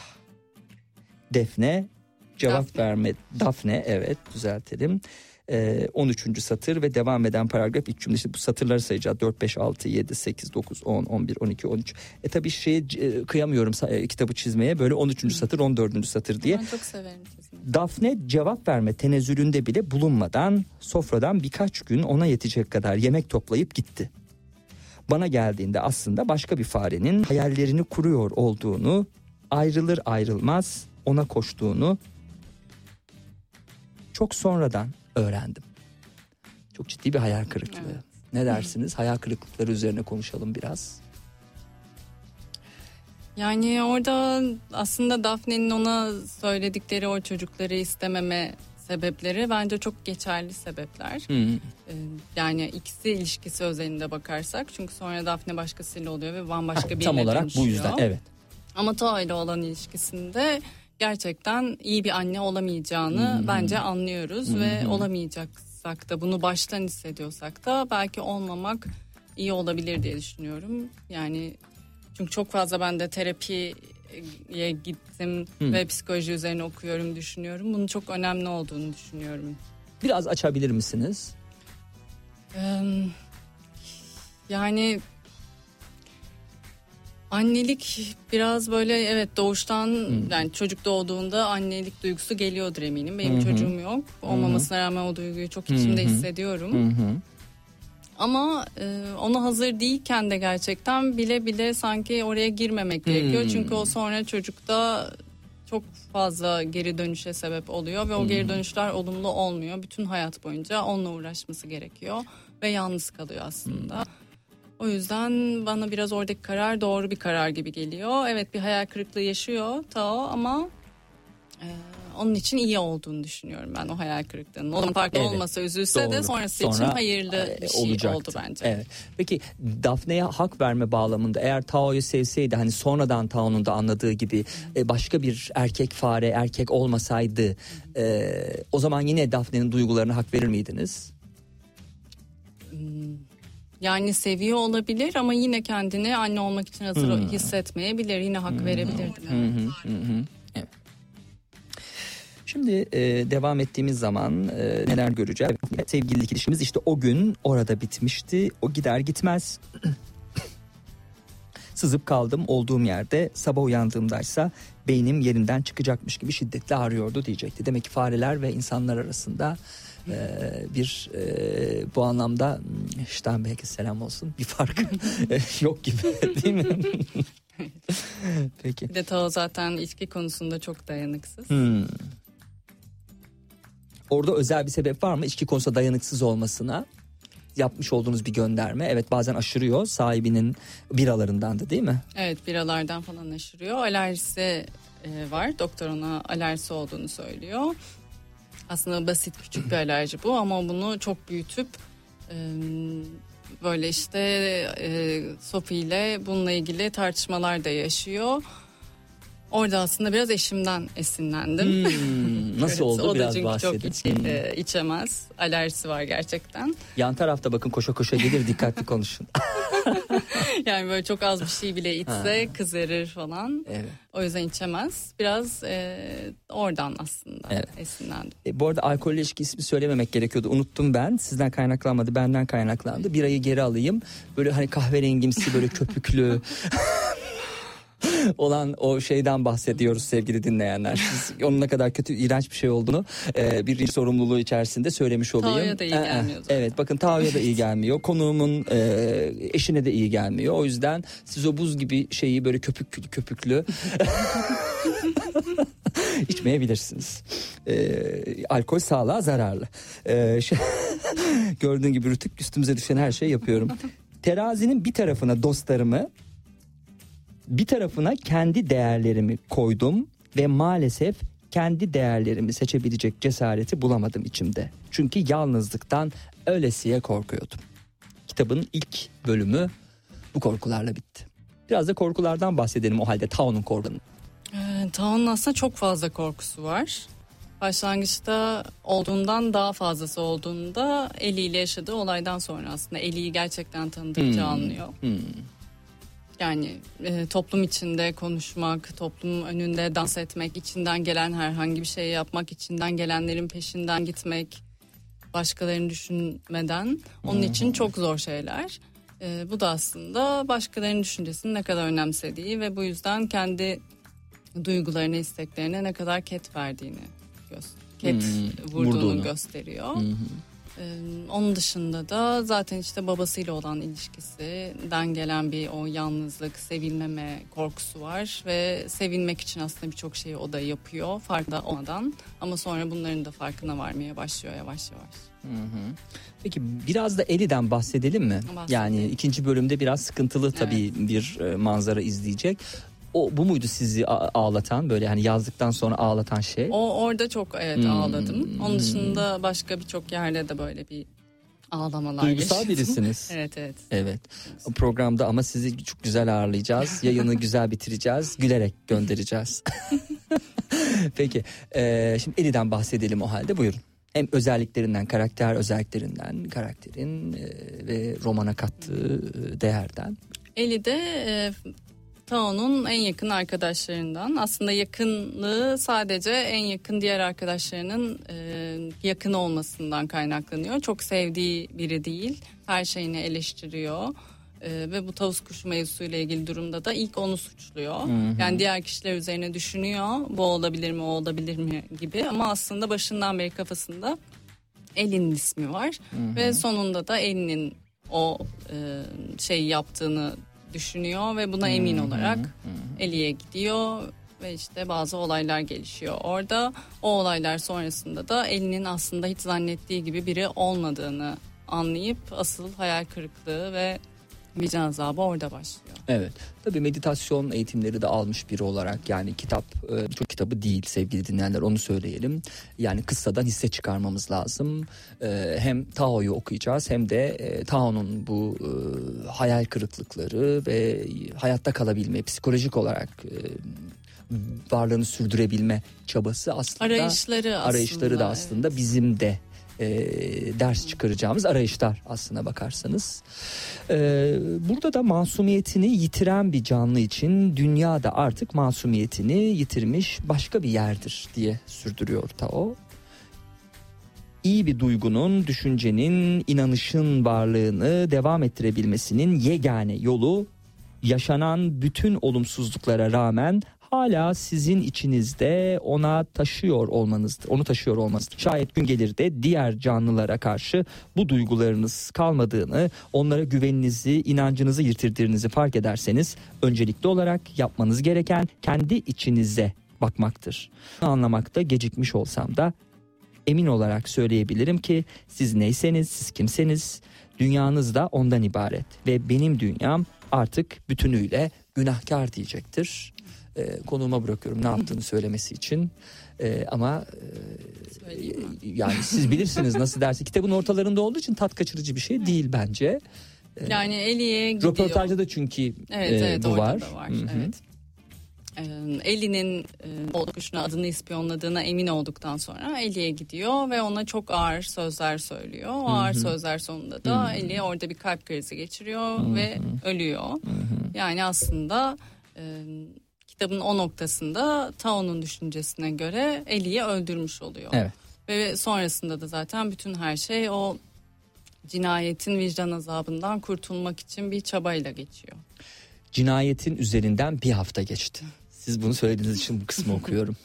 Defne cevap Daphne. verme. Dafne evet düzeltelim. Ee, 13. satır ve devam eden paragraf ilk cümle işte bu satırları sayacağız 4 5 6 7 8 9 10 11 12 13 e tabi şeye e, kıyamıyorum e, kitabı çizmeye böyle 13. satır 14. satır diye Ben çok severim çizmeyi. Dafne cevap verme tenezzülünde bile bulunmadan sofradan birkaç gün ona yetecek kadar yemek toplayıp gitti. Bana geldiğinde aslında başka bir farenin hayallerini kuruyor olduğunu, ayrılır ayrılmaz ona koştuğunu çok sonradan öğrendim. Çok ciddi bir hayal kırıklığı. Evet. Ne dersiniz? Hayal kırıklıkları üzerine konuşalım biraz. Yani orada aslında Daphne'nin ona söyledikleri o çocukları istememe sebepleri bence çok geçerli sebepler. Ee, Yani ikisi ilişkisi özelinde bakarsak çünkü sonra Daphne başkasıyla oluyor ve bambaşka birine Tam olarak bu dönüşüyor. yüzden evet. Ama Tao ile olan ilişkisinde gerçekten iyi bir anne olamayacağını bence anlıyoruz ve olamayacaksak da bunu baştan hissediyorsak da belki olmamak iyi olabilir diye düşünüyorum. Yani çünkü çok fazla ben de terapiye gittim ve psikoloji üzerine okuyorum düşünüyorum. Bunun çok önemli olduğunu düşünüyorum. Biraz açabilir misiniz? Eee, Yani annelik biraz böyle evet doğuştan yani çocuk doğduğunda annelik duygusu geliyordur eminim. Benim çocuğum yok. Olmamasına rağmen o duyguyu çok içimde hissediyorum. Hı hı. Ama e, ona hazır değilken de gerçekten bile bile sanki oraya girmemek gerekiyor. Çünkü o sonra çocukta çok fazla geri dönüşe sebep oluyor ve o geri dönüşler olumlu olmuyor. Bütün hayat boyunca onunla uğraşması gerekiyor ve yalnız kalıyor aslında. O yüzden bana biraz oradaki karar doğru bir karar gibi geliyor. Evet bir hayal kırıklığı yaşıyor Tao ama e, onun için iyi olduğunu düşünüyorum ben o hayal kırıklığının. O zaman farklı Evet. olmasa üzülse de Doğru. sonrası için Sonra, hayırlı e, bir şey olacaktı. oldu bence. Evet. Peki Daphne'ye hak verme bağlamında eğer Tao'yu sevseydi hani sonradan Tao'nun da anladığı gibi e, başka bir erkek fare erkek olmasaydı e, o zaman yine Daphne'nin duygularına hak verir miydiniz? Yani seviyor olabilir ama yine kendini anne olmak için hazır Hmm. hissetmeyebilir. Yine hak verebilirdim. evet. Şimdi e, devam ettiğimiz zaman e, neler göreceğiz? Sevgililik ilişkimiz işte o gün orada bitmişti. O gider gitmez. [coughs] Sızıp kaldım olduğum yerde sabah uyandığımdaysa beynim yerinden çıkacakmış gibi şiddetle ağrıyordu diyecekti. Demek ki fareler ve insanlar arasında bir e, bu anlamda hmm, Steinbeck'e selam olsun bir fark [laughs] yok gibi [laughs] değil mi? [laughs] Peki. Bir de Tao zaten içki konusunda çok dayanıksız. Hmm. Orada özel bir sebep var mı içki konusunda dayanıksız olmasına? Yapmış olduğunuz bir gönderme. Evet bazen aşırıyor sahibinin biralarından da değil mi? Evet biralardan falan aşırıyor. Alerjisi e, var. Doktor ona alerjisi olduğunu söylüyor. Aslında basit küçük bir alerji bu ama bunu çok büyütüp e, böyle işte e, Sophie ile bununla ilgili tartışmalar da yaşıyor. Orada aslında biraz eşimden esinlendim. Hmm, [laughs] nasıl Evet, oldu o da çünkü bahsedin. çok içki, Hmm. e, içemez. Alerjisi var gerçekten. Yan tarafta bakın koşa koşa gelir dikkatli konuşun. [laughs] [laughs] Yani böyle çok az bir şey bile içse kızarır falan. evet. O yüzden içemez. Biraz e, oradan aslında Evet. esinlendim. E, bu arada alkolle ilişki ismi söylememek gerekiyordu. Unuttum ben. Sizden kaynaklanmadı. Benden kaynaklandı. Birayı geri alayım. Böyle hani kahverengimsi böyle [laughs] köpüklü [laughs] olan o şeyden bahsediyoruz sevgili dinleyenler. Siz onun ne kadar kötü, iğrenç bir şey olduğunu e, bir sorumluluğu içerisinde söylemiş olayım. Tao'ya da iyi Ee, e, gelmiyor zaten. Evet bakın Tao'ya da iyi gelmiyor. Konuğumun e, eşine de iyi gelmiyor. O yüzden siz o buz gibi şeyi böyle köpüklü köpüklü [laughs] içmeyebilirsiniz. Ee, alkol sağlığa zararlı. Ee, şey- [laughs] gördüğün gibi rütük üstümüze düşen her şeyi yapıyorum. Terazinin bir tarafına dostlarımı, bir tarafına kendi değerlerimi koydum ve maalesef kendi değerlerimi seçebilecek cesareti bulamadım içimde. Çünkü yalnızlıktan ölesiye korkuyordum. Kitabın ilk bölümü bu korkularla bitti. Biraz da korkulardan bahsedelim o halde Tao'nun korkunun. E, Tao'nun aslında çok fazla korkusu var. Başlangıçta olduğundan daha fazlası olduğunda Eli ile yaşadığı olaydan sonra aslında Eli'yi gerçekten tanıdıkça Hmm. anlıyor. Hmm. Yani e, toplum içinde konuşmak, toplum önünde dans etmek, içinden gelen herhangi bir şey yapmak, içinden gelenlerin peşinden gitmek, başkalarını düşünmeden onun için çok zor şeyler. E, bu da aslında başkalarının düşüncesini ne kadar önemsediği ve bu yüzden kendi duygularına, isteklerine ne kadar ket verdiğini göster ket Hmm, vurduğunu, vurduğunu. gösteriyor. Hı hı. Ee, onun dışında da zaten işte babasıyla olan ilişkisinden gelen bir o yalnızlık, sevilmeme korkusu var ve sevilmek için aslında birçok şeyi o da yapıyor farkında olmadan ama sonra bunların da farkına varmaya başlıyor yavaş yavaş. Peki biraz da Eli'den bahsedelim mi? Bahsedelim. Yani ikinci bölümde biraz sıkıntılı tabii bir e, manzara izleyecek. O bu muydu sizi ağlatan böyle hani yazdıktan sonra ağlatan şey? O orada çok evet Hmm. ağladım. Onun dışında başka birçok yerde de böyle bir ağlamalar Duygusal yaşadım. birisiniz. [laughs] evet evet. Evet. O programda ama sizi çok güzel ağırlayacağız. Yayını güzel bitireceğiz. Gülerek göndereceğiz. [laughs] Peki. e, şimdi Eli'den bahsedelim o halde. Buyurun. Hem özelliklerinden, karakter özelliklerinden, karakterin e, ve romana kattığı değerden. Eli de e, Tao'nun en yakın arkadaşlarından. Aslında yakınlığı sadece en yakın diğer arkadaşlarının e, yakın olmasından kaynaklanıyor. Çok sevdiği biri değil. Her şeyini eleştiriyor. E, ve bu tavus kuşu mevzusuyla ilgili durumda da ilk onu suçluyor. Yani diğer kişiler üzerine düşünüyor. Bu olabilir mi, o olabilir mi gibi. Ama aslında başından beri kafasında Elin'in ismi var. Ve sonunda da Elin'in o e, şey yaptığını düşünüyor ve buna emin olarak Eli'ye gidiyor ve işte bazı olaylar gelişiyor. Orada o olaylar sonrasında da Eli'nin aslında hiç zannettiği gibi biri olmadığını anlayıp asıl hayal kırıklığı ve vicdan azabı orada başlıyor. Evet. Tabii meditasyon eğitimleri de almış biri olarak yani kitap e, birçok kitabı değil sevgili dinleyenler onu söyleyelim. Yani kıssadan hisse çıkarmamız lazım. E, Hem Tao'yu okuyacağız hem de e, Tao'nun bu hayal kırıklıkları ve hayatta kalabilme psikolojik olarak varlığını sürdürebilme çabası aslında Arayışları aslında. arayışları da aslında bizim de e, ders çıkaracağımız arayışlar aslına bakarsanız. E, burada da masumiyetini yitiren bir canlı için dünya da artık masumiyetini yitirmiş başka bir yerdir diye sürdürüyor Tao. İyi bir duygunun, düşüncenin, inanışın varlığını devam ettirebilmesinin yegane yolu yaşanan bütün olumsuzluklara rağmen hala sizin içinizde ona taşıyor olmanızdır. Onu taşıyor olmanızdır. Şayet gün gelir de diğer canlılara karşı bu duygularınız kalmadığını, onlara güveninizi, inancınızı yitirdiğinizi fark ederseniz öncelikli olarak yapmanız gereken kendi içinize bakmaktır. Anlamakta gecikmiş olsam da emin olarak söyleyebilirim ki siz neyseniz, siz kimseniz dünyanız da ondan ibaret ve benim dünyam artık bütünüyle günahkar diyecektir. Ee, konuğuma bırakıyorum ne yaptığını söylemesi için. Ee, ama e, yani siz bilirsiniz nasıl derse kitabın ortalarında olduğu için tat kaçırıcı bir şey değil bence. Yani Eli'ye gidiyor. Röportajda da çünkü Evet e, evet bu var. var. Hı hı. Evet. Ee, Eli'nin e, Oğuz kuşuna adını ispiyonladığına emin olduktan sonra Eli'ye gidiyor ve ona çok ağır sözler söylüyor. O ağır sözler sonunda da Eli orada bir kalp krizi geçiriyor ve ölüyor. Yani aslında e, kitabın o noktasında Tao'nun düşüncesine göre Eli'yi öldürmüş oluyor. Evet. Ve sonrasında da zaten bütün her şey o cinayetin vicdan azabından kurtulmak için bir çabayla geçiyor. cinayetin üzerinden bir hafta geçti. Siz bunu söylediğiniz için bu kısmı [laughs] okuyorum.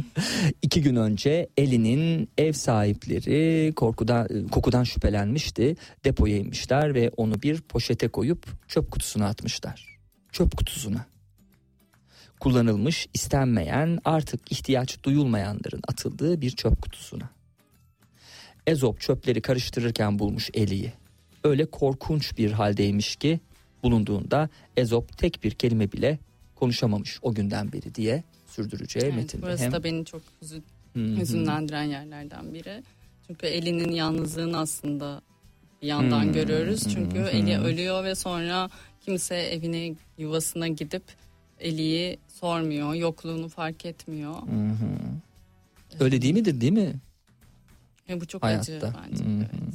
[laughs] İki gün önce Eli'nin ev sahipleri korkudan, kokudan şüphelenmişti. Depoya inmişler ve onu bir poşete koyup çöp kutusuna atmışlar. Çöp kutusuna. Kullanılmış, istenmeyen, artık ihtiyaç duyulmayanların atıldığı bir çöp kutusuna. Ezop çöpleri karıştırırken bulmuş Eli'yi. Öyle korkunç bir haldeymiş ki bulunduğunda Ezop tek bir kelime bile konuşamamış o günden beri diye sürdüreceği Evet, metinde. burası Hem- da beni çok hüzün, Hı hı. hüzünlendiren yerlerden biri. Çünkü Eli'nin yalnızlığını aslında bir yandan Hmm, görüyoruz. Çünkü hmm. Eli ölüyor ve sonra kimse evine yuvasına gidip Eli'yi sormuyor, yokluğunu fark etmiyor. Hı hı. Öyle değil midir değil mi? Ve bu çok acı Hayatta. bence. Hı hı. Evet.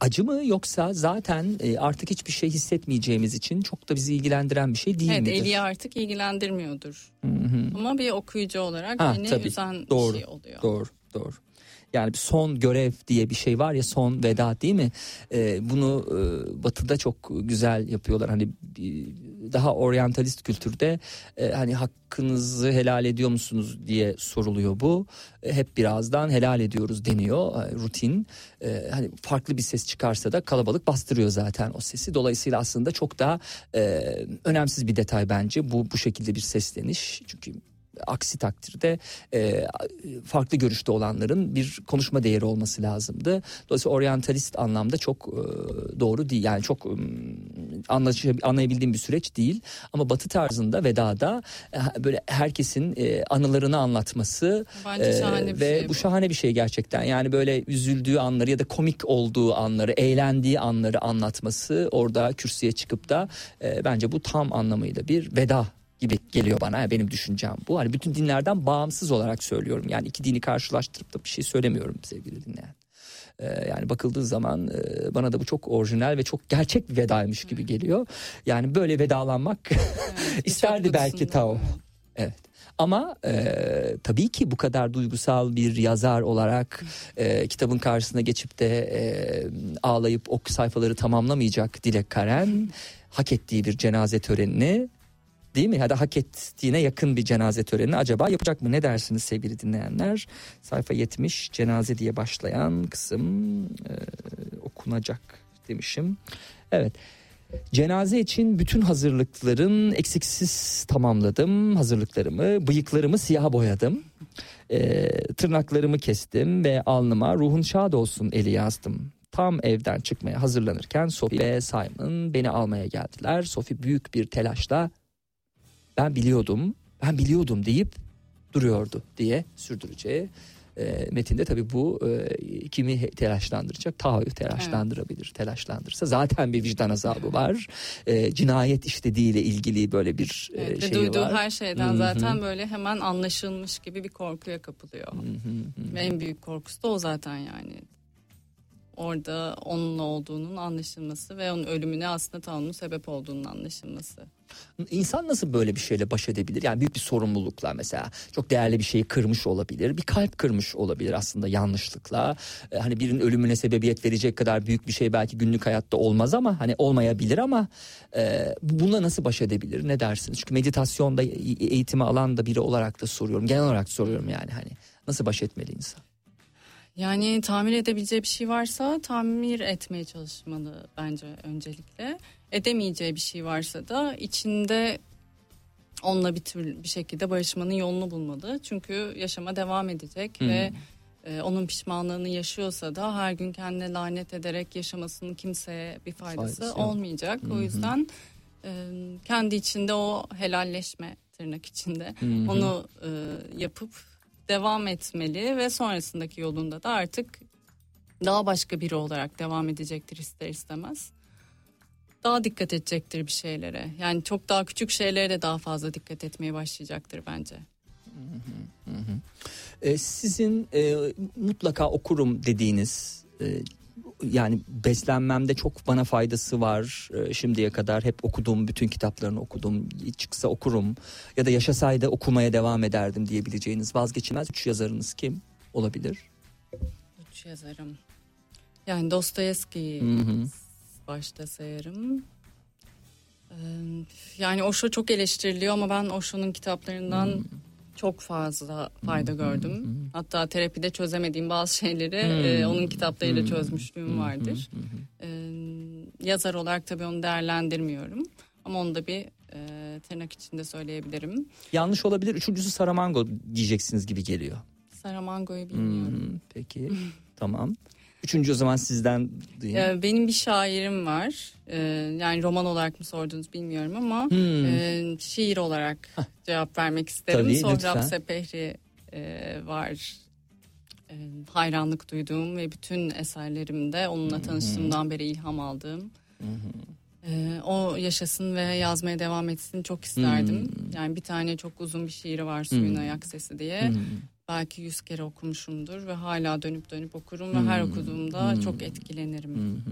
Acı mı yoksa zaten e, artık hiçbir şey hissetmeyeceğimiz için çok da bizi ilgilendiren bir şey değil Evet, midir? Eli'yi artık ilgilendirmiyordur. Hı hı. Ama bir okuyucu olarak Ha, yine tabii. üzen Doğru, bir şey oluyor. Doğru, doğru. Yani bir son görev diye bir şey var ya son veda değil mi? Ee, bunu e, Batı'da çok güzel yapıyorlar. Hani daha oryantalist kültürde e, hani hakkınızı helal ediyor musunuz diye soruluyor bu. E, hep birazdan helal ediyoruz deniyor e, rutin. E, hani farklı bir ses çıkarsa da kalabalık bastırıyor zaten o sesi. Dolayısıyla aslında çok daha e, önemsiz bir detay bence bu bu şekilde bir sesleniş. Çünkü aksi takdirde e, farklı görüşte olanların bir konuşma değeri olması lazımdı. Dolayısıyla oryantalist anlamda çok e, doğru değil. Yani çok anlaşı- anlayabildiğim bir süreç değil. Ama batı tarzında vedada e, böyle herkesin e, anılarını anlatması e, ve şey bu bu. şahane bir şey gerçekten. Yani böyle üzüldüğü anları ya da komik olduğu anları, eğlendiği anları anlatması orada kürsüye çıkıp da e, bence bu tam anlamıyla bir veda gibi geliyor bana. Yani benim düşüncem bu. Hani bütün dinlerden bağımsız olarak söylüyorum. Yani iki dini karşılaştırıp da bir şey söylemiyorum sevgili dinleyen. Ee, yani bakıldığı zaman e, bana da bu çok orijinal ve çok gerçek bir vedaymış gibi geliyor. Yani böyle vedalanmak [laughs] Evet, isterdi belki Tao. Evet. Ama e, tabii ki bu kadar duygusal bir yazar olarak e, kitabın karşısına geçip de e, ağlayıp o sayfaları tamamlamayacak Dilek Karen hak ettiği bir cenaze törenini değil mi? Ya da hak ettiğine yakın bir cenaze törenini acaba yapacak mı? Ne dersiniz sevgili dinleyenler? Sayfa 70 cenaze diye başlayan kısım e, okunacak demişim. Evet. Cenaze için bütün hazırlıkların eksiksiz tamamladım hazırlıklarımı. Bıyıklarımı siyah boyadım. Ee, tırnaklarımı kestim ve alnıma ruhun şad olsun eli yazdım. Tam evden çıkmaya hazırlanırken Sophie ve Simon beni almaya geldiler. Sophie büyük bir telaşla ben biliyordum, ben biliyordum deyip duruyordu diye sürdüreceği. E, metinde tabii bu e, kimi telaşlandıracak? Tahayyü telaşlandırabilir. Telaşlandırırsa zaten bir vicdan azabı var. E, cinayet işlediğiyle ilgili böyle bir e, Evet, ve şeyi duyduğu var. her şeyden Hı hı. zaten böyle hemen anlaşılmış gibi bir korkuya kapılıyor. Ve en büyük korkusu da o zaten yani. Orada onun olduğunun anlaşılması ve onun ölümüne aslında Tanrı'nın sebep olduğunun anlaşılması. İnsan nasıl böyle bir şeyle baş edebilir? Yani büyük bir sorumlulukla mesela çok değerli bir şeyi kırmış olabilir. Bir kalp kırmış olabilir aslında yanlışlıkla. Ee, hani birinin ölümüne sebebiyet verecek kadar büyük bir şey belki günlük hayatta olmaz ama hani olmayabilir ama e, bununla nasıl baş edebilir? Ne dersiniz? Çünkü meditasyonda e- eğitimi alan da biri olarak da soruyorum. Genel olarak soruyorum yani hani nasıl baş etmeli insan? Yani tamir edebileceği bir şey varsa tamir etmeye çalışmalı bence öncelikle. Edemeyeceği bir şey varsa da içinde onunla bir tür bir şekilde barışmanın yolunu bulmalı. Çünkü yaşama devam edecek ve e, onun pişmanlığını yaşıyorsa da her gün kendine lanet ederek yaşamasının kimseye bir faydası, Faydası olmayacak. O yüzden e, kendi içinde o helalleşme tırnak içinde onu e, yapıp devam etmeli ve sonrasındaki yolunda da artık daha başka biri olarak devam edecektir ister istemez. Daha dikkat edecektir bir şeylere. Yani çok daha küçük şeylere de daha fazla dikkat etmeye başlayacaktır bence. Ee, sizin e, mutlaka okurum dediğiniz e, yani beslenmemde çok bana faydası var e, şimdiye kadar hep okuduğum bütün kitaplarını okudum çıksa okurum ya da yaşasaydı okumaya devam ederdim diyebileceğiniz vazgeçilmez üç yazarınız kim olabilir? Üç yazarım. Yani hı. başta sayarım. Ee, Yani Osho çok eleştiriliyor ama ben Osho'nun kitaplarından çok fazla fayda gördüm. Hatta terapide çözemediğim bazı şeyleri e, onun kitaplarıyla çözmüşlüğüm vardır. Ee, yazar olarak tabii onu değerlendirmiyorum. Ama onu da bir e, tırnak içinde söyleyebilirim. Yanlış olabilir üçüncüsü Saramango diyeceksiniz gibi geliyor. Saramango'yu bilmiyorum. Hmm, peki [laughs] tamam. Üçüncü o zaman sizden duyayım. Ee, benim bir şairim var. Ee, yani roman olarak mı sordunuz bilmiyorum ama Hmm. e, şiir olarak cevap vermek isterim. Tabii, Sohrab. Sepehri e, var. E, hayranlık duyduğum ve bütün eserlerimde onunla tanıştığımdan beri ilham aldığım. E, o yaşasın ve yazmaya devam etsin çok isterdim. Yani bir tane çok uzun bir şiiri var Suyun Ayak Sesi diye. Belki yüz kere okumuşumdur ve hala dönüp dönüp okurum ve her okuduğumda çok etkilenirim.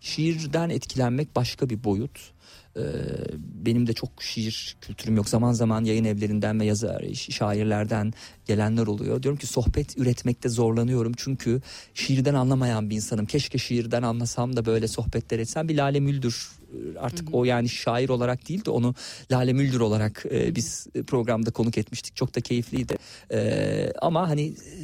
Şiirden etkilenmek başka bir boyut. Ee, benim de çok şiir kültürüm yok. Zaman zaman yayın evlerinden ve yazar şairlerden gelenler oluyor. Diyorum ki sohbet üretmekte zorlanıyorum. Çünkü şiirden anlamayan bir insanım. Keşke şiirden anlasam da böyle sohbetler etsem. Bir Lale Müldür artık o yani şair olarak değil de onu Lale Müldür olarak e, biz programda konuk etmiştik. Çok da keyifliydi. E, ama hani e,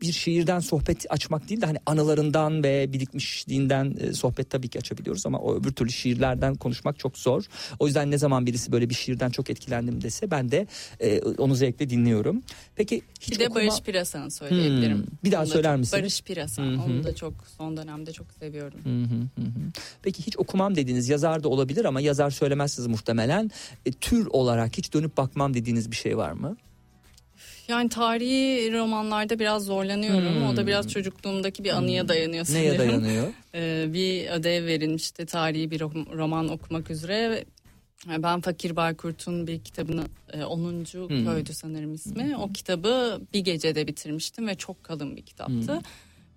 bir şiirden sohbet açmak değil de hani anılarından ve birikmişliğinden e, sohbet tabii ki açabiliyoruz ama o öbür türlü şiirlerden konuşmak çok zor. O yüzden ne zaman birisi böyle bir şiirden çok etkilendim dese ben de e, onu zevkle dinliyorum. Peki hiç Bir de okuma- Barış Pirasan'ı söyleyebilirim. Hmm, bir daha Onu söyler misiniz? Barış Pirasan. Onu da çok son dönemde çok seviyorum. Hı hı hı hı. Peki hiç okumam dediğiniz yazar da olabilir ama yazar söylemezsiniz muhtemelen. E, tür olarak hiç dönüp bakmam dediğiniz bir şey var mı? Yani tarihi romanlarda biraz zorlanıyorum. O da biraz çocukluğumdaki bir anıya dayanıyor sanırım. Neye dayanıyor? [laughs] Ee, bir ödev verilmişti tarihi bir rom- roman okumak üzere. Ben Fakir Baykurt'un bir kitabını e, 10. köydü sanırım ismi. O kitabı bir gecede bitirmiştim ve çok kalın bir kitaptı.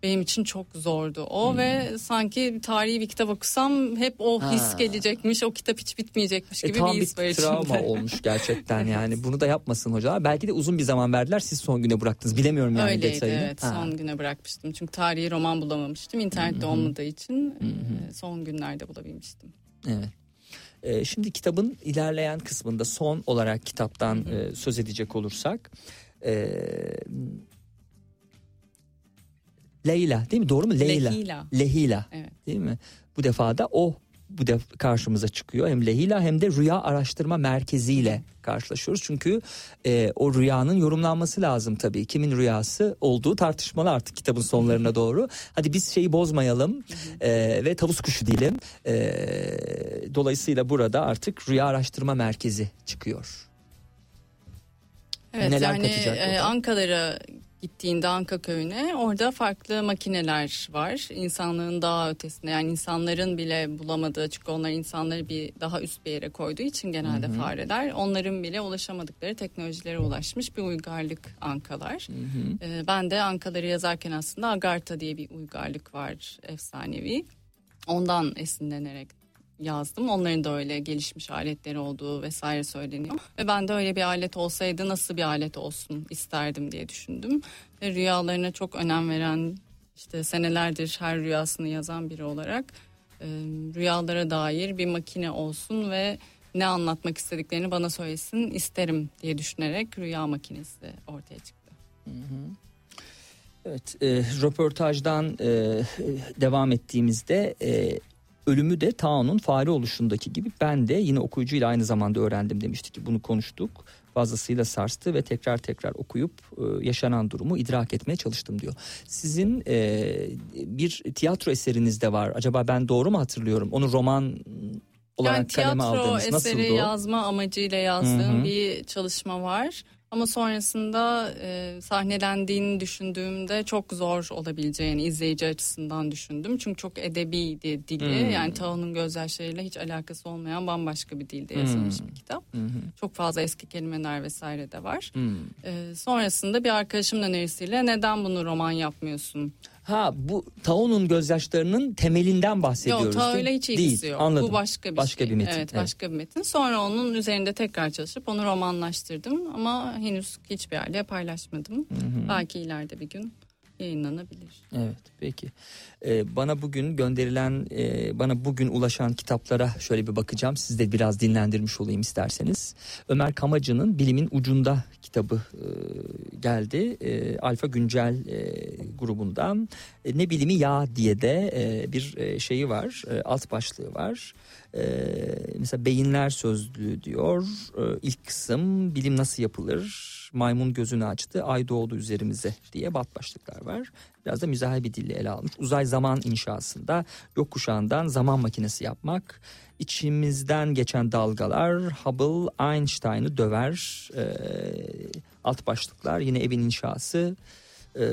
Benim için çok zordu o ve sanki tarihi bir kitap okusam hep o his Ha. gelecekmiş, o kitap hiç bitmeyecekmiş E, gibi tam bir bir his var travma içimde. [laughs] olmuş gerçekten yani. Bunu da yapmasın hocalar. Belki de uzun bir zaman verdiler siz son güne bıraktınız. Bilemiyorum yani Öyleydi detayını. evet Ha. son güne bırakmıştım. Çünkü tarihi roman bulamamıştım. İnternette olmadığı için e, son günlerde bulabilmiştim. Evet. Ee, şimdi kitabın ilerleyen kısmında son olarak kitaptan e, söz edecek olursak e, Leyla değil mi doğru mu Leyla Lehila. Lehila Evet. değil mi bu defa da o bu da karşımıza çıkıyor. Hem Lehila hem de Rüya Araştırma Merkezi ile karşılaşıyoruz. Çünkü e, o rüyanın yorumlanması lazım tabii. Kimin rüyası olduğu tartışmalı artık kitabın sonlarına [laughs] doğru. Hadi biz şeyi bozmayalım e, ve tavus kuşu diyelim. E, dolayısıyla burada artık Rüya Araştırma Merkezi çıkıyor. Evet Neler yani katacak e? Ankara'ya gittiğinde Anka köyüne orada farklı makineler var. İnsanlığın daha ötesinde yani insanların bile bulamadığı çünkü onlar insanları bir daha üst bir yere koyduğu için genelde fareler onların bile ulaşamadıkları teknolojilere ulaşmış bir uygarlık Ankalar. E, ben de Ankaları yazarken aslında Agartha diye bir uygarlık var efsanevi. Ondan esinlenerek yazdım. Onların da öyle gelişmiş aletleri olduğu vesaire söyleniyor. Ve ben de öyle bir alet olsaydı nasıl bir alet olsun isterdim diye düşündüm. Ve rüyalarına çok önem veren işte senelerdir her rüyasını yazan biri olarak e, rüyalara dair bir makine olsun ve ne anlatmak istediklerini bana söylesin isterim diye düşünerek rüya makinesi ortaya çıktı. Evet, e, röportajdan e, devam ettiğimizde e, ölümü de Tao'nun fare oluşundaki gibi ben de yine okuyucuyla aynı zamanda öğrendim demişti ki bunu konuştuk. Fazlasıyla sarstı ve tekrar tekrar okuyup e, yaşanan durumu idrak etmeye çalıştım diyor. Sizin e, bir tiyatro eseriniz de var. Acaba ben doğru mu hatırlıyorum? Onu roman olarak yani kaleme tiyatro aldınız. eseri yazma amacıyla yazdığım Hı hı. bir çalışma var. Ama sonrasında e, sahnelendiğini düşündüğümde çok zor olabileceğini izleyici açısından düşündüm. Çünkü çok edebiydi dili. Hmm. Yani Tao'nun gözyaşlarıyla hiç alakası olmayan bambaşka bir dilde yazılmış Hmm. bir kitap. Hı. Çok fazla eski kelimeler vesaire de var. Hmm. E, sonrasında bir arkadaşımın önerisiyle neden bunu roman yapmıyorsun Ha bu Tao'nun gözyaşlarının temelinden bahsediyoruz. Yok ta değil- öyle hiç ilgisi değil. yok. Anladım. Bu başka bir Başka şey. bir metin, Evet, evet. başka bir metin. Sonra onun üzerinde tekrar çalışıp onu romanlaştırdım ama henüz hiçbir yerde paylaşmadım. Belki ileride bir gün yayınlanabilir. Evet peki. Ee, bana bugün gönderilen, e, bana bugün ulaşan kitaplara şöyle bir bakacağım. Siz de biraz dinlendirmiş olayım isterseniz. Ömer Kamacı'nın Bilimin Ucunda kitabı e, geldi. E, Alfa Güncel e, grubundan. Ne bilimi ya diye de bir şeyi var. Alt başlığı var. Mesela beyinler sözlüğü diyor. İlk kısım bilim nasıl yapılır? Maymun gözünü açtı, ay doğdu üzerimize diye bat başlıklar var. Biraz da mizahi bir dille ele almış. Uzay zaman inşasında yok kuşağından zaman makinesi yapmak. İçimizden geçen dalgalar Hubble Einstein'ı döver. E, alt başlıklar yine evin inşası e,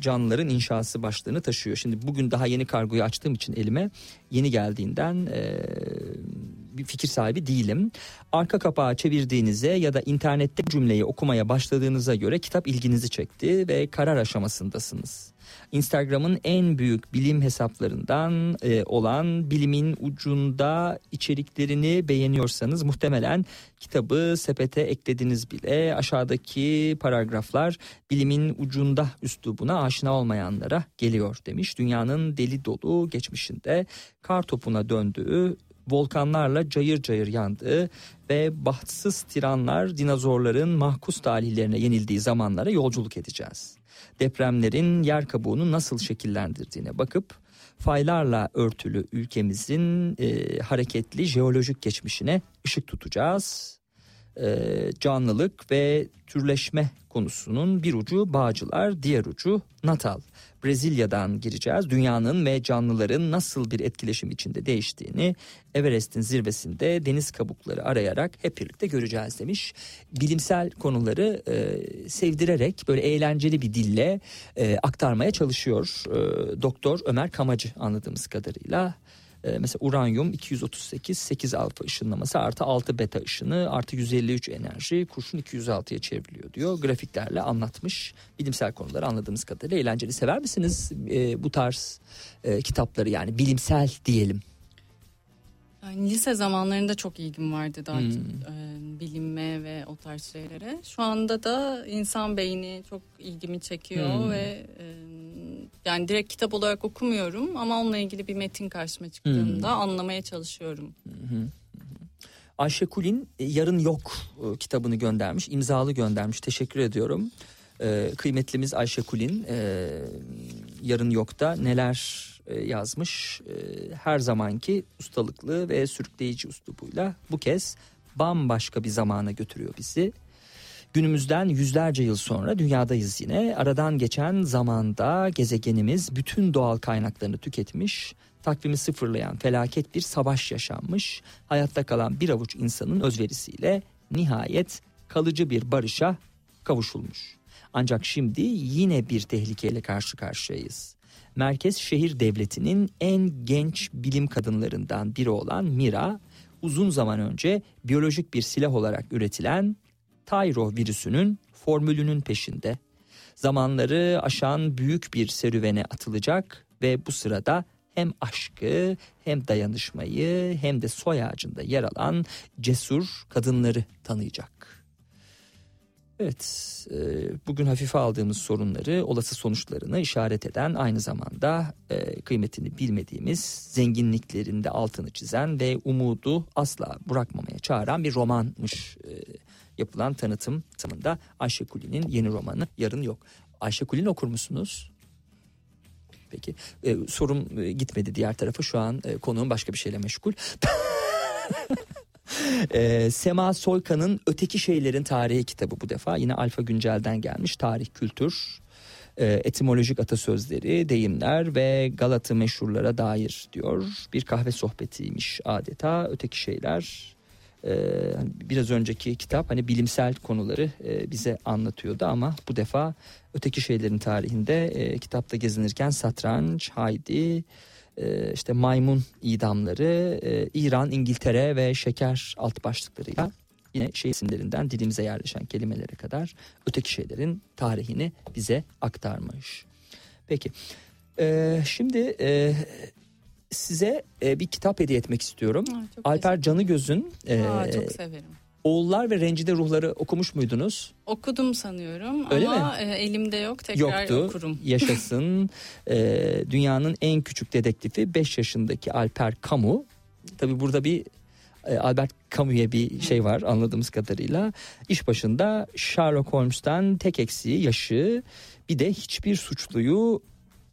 canlıların inşası başlığını taşıyor. Şimdi bugün daha yeni kargoyu açtığım için elime yeni geldiğinden e, bir fikir sahibi değilim. Arka kapağı çevirdiğinize ya da internette cümleyi okumaya başladığınıza göre kitap ilginizi çekti ve karar aşamasındasınız. Instagram'ın en büyük bilim hesaplarından e, olan Bilimin Ucunda içeriklerini beğeniyorsanız muhtemelen kitabı sepete eklediniz bile. Aşağıdaki paragraflar Bilimin Ucunda üslubuna aşina olmayanlara geliyor demiş. Dünyanın deli dolu geçmişinde kar topuna döndüğü volkanlarla cayır cayır yandığı ve bahtsız tiranlar dinozorların mahkus talihlerine yenildiği zamanlara yolculuk edeceğiz. Depremlerin yer kabuğunu nasıl şekillendirdiğine bakıp faylarla örtülü ülkemizin e, hareketli jeolojik geçmişine ışık tutacağız. E, canlılık ve türleşme konusunun bir ucu Bağcılar, diğer ucu Natal. Brezilya'dan gireceğiz. Dünyanın ve canlıların nasıl bir etkileşim içinde değiştiğini Everest'in zirvesinde deniz kabukları arayarak hep birlikte göreceğiz demiş. Bilimsel konuları e, sevdirerek böyle eğlenceli bir dille e, aktarmaya çalışıyor e, Doktor Ömer Kamacı anladığımız kadarıyla. E, mesela uranyum 238 8 alfa ışınlaması artı 6 beta ışını artı 153 enerji kurşun 206'ya çevriliyor diyor. Grafiklerle anlatmış bilimsel konuları anladığımız kadarıyla eğlenceli. Sever misiniz e, bu tarz e, kitapları yani bilimsel diyelim? Yani lise zamanlarında çok ilgim vardı daha Hmm. e, bilime ve o tarz şeylere. Şu anda da insan beyni çok ilgimi çekiyor Hmm. ve e, yani direkt kitap olarak okumuyorum ama onunla ilgili bir metin karşıma çıktığında Hmm. anlamaya çalışıyorum. Ayşe Kulin e, Yarın Yok e, kitabını göndermiş, imzalı göndermiş. Teşekkür ediyorum. E, kıymetlimiz Ayşe Kulin e, yarın yokta neler e, yazmış. Her zamanki ustalıklı ve sürükleyici üslubuyla bu kez bambaşka bir zamana götürüyor bizi. Günümüzden yüzlerce yıl sonra dünyadayız yine. Aradan geçen zamanda gezegenimiz bütün doğal kaynaklarını tüketmiş, takvimi sıfırlayan felaket bir savaş yaşanmış. Hayatta kalan bir avuç insanın özverisiyle nihayet kalıcı bir barışa kavuşulmuş. Ancak şimdi yine bir tehlikeyle karşı karşıyayız. Merkez şehir devletinin en genç bilim kadınlarından biri olan Mira, uzun zaman önce biyolojik bir silah olarak üretilen Tyro virüsünün formülünün peşinde. Zamanları aşan büyük bir serüvene atılacak ve bu sırada hem aşkı hem dayanışmayı hem de soy ağacında yer alan cesur kadınları tanıyacak. Evet, e, bugün hafife aldığımız sorunları, olası sonuçlarını işaret eden aynı zamanda e, kıymetini bilmediğimiz zenginliklerinde altını çizen ve umudu asla bırakmamaya çağıran bir romanmış e, yapılan tanıtım tamında Ayşe Kuli'nin yeni romanı Yarın Yok. Ayşe Kuli'ni okur musunuz? Peki e, sorum e, gitmedi diğer tarafa şu an e, konuğum başka bir şeyle meşgul. [laughs] e, Sema Soykan'ın Öteki Şeylerin Tarihi kitabı bu defa yine Alfa Güncel'den gelmiş tarih kültür e, etimolojik atasözleri, deyimler ve Galatı meşhurlara dair diyor. Bir kahve sohbetiymiş adeta. Öteki şeyler biraz önceki kitap hani bilimsel konuları e, bize anlatıyordu ama bu defa öteki şeylerin tarihinde e, kitapta gezinirken satranç, Haydi, e, işte maymun idamları, İran, İngiltere ve şeker alt başlıklarıyla yine şey isimlerinden dilimize yerleşen kelimelere kadar öteki şeylerin tarihini bize aktarmış. Peki e, şimdi e, size e, bir kitap hediye etmek istiyorum. Çok Alper Canıgöz'ün e, Aa, çok severim. Oğullar ve Rencide Ruhları okumuş muydunuz? Okudum sanıyorum Öyle ama e, elimde yok tekrar Yoktu. okurum. [laughs] Yaşasın. E, dünyanın en küçük dedektifi 5 yaşındaki Alper Camus. Tabi burada bir e, Albert Camus'e bir şey var anladığımız kadarıyla. İş başında Sherlock Holmes'tan tek eksiği yaşı bir de hiçbir suçluyu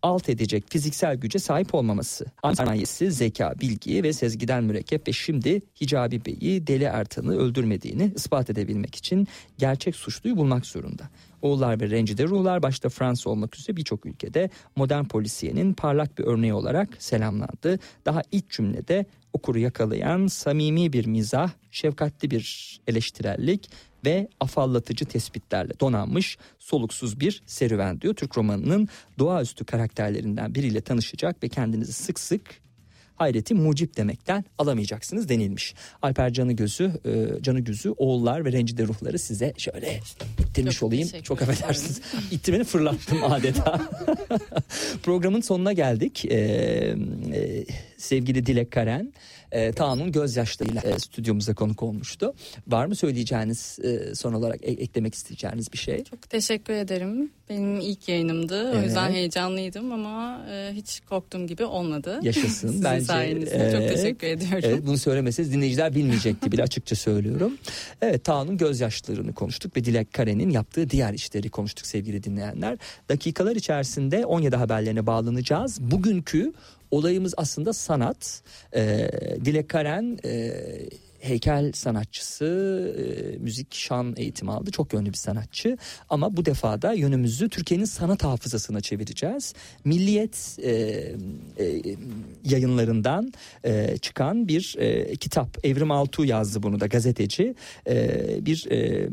alt edecek fiziksel güce sahip olmaması. Sermayesi, zeka, bilgi ve sezgiden mürekkep ve şimdi Hicabi Bey'i Deli Ertan'ı öldürmediğini ispat edebilmek için gerçek suçluyu bulmak zorunda. Oğullar ve Rencide Ruhlar başta Fransa olmak üzere birçok ülkede modern polisiyenin parlak bir örneği olarak selamlandı. Daha ilk cümlede okuru yakalayan samimi bir mizah, şefkatli bir eleştirellik ve afallatıcı tespitlerle donanmış soluksuz bir serüven diyor. Türk romanının doğaüstü karakterlerinden biriyle tanışacak ve kendinizi sık sık hayreti mucip demekten alamayacaksınız denilmiş. Alper Canı Gözü, e, Canı Gözü, Oğullar ve Rencide Ruhları size şöyle ittirmiş Çok olayım. Çok affedersiniz. [laughs] İttirmeni fırlattım adeta. [laughs] Programın sonuna geldik. E, e, sevgili Dilek Karen, e, Taan'ın gözyaşlarıyla e, stüdyomuza konuk olmuştu. Var mı söyleyeceğiniz, e, son olarak e- eklemek isteyeceğiniz bir şey? Çok teşekkür ederim. Benim ilk yayınımdı. O Evet. yüzden heyecanlıydım ama e, hiç korktuğum gibi olmadı. Yaşasın. [laughs] Sizin Bence, sayenizde. Çok evet. teşekkür ediyorum. Evet bunu söylemeseniz dinleyiciler bilmeyecekti bile açıkça söylüyorum. Evet Taan'ın gözyaşlarını konuştuk ve Dilek Karen'in yaptığı diğer işleri konuştuk sevgili dinleyenler. Dakikalar içerisinde 17 haberlerine bağlanacağız. Bugünkü olayımız aslında sanat. Ee, Dilek Karen e, heykel sanatçısı, e, müzik şan eğitimi aldı. Çok yönlü bir sanatçı. Ama bu defa da yönümüzü Türkiye'nin sanat hafızasına çevireceğiz. Milliyet e, e, yayınlarından e, çıkan bir e, kitap. Evrim Altuğ yazdı bunu da gazeteci. E, bir e,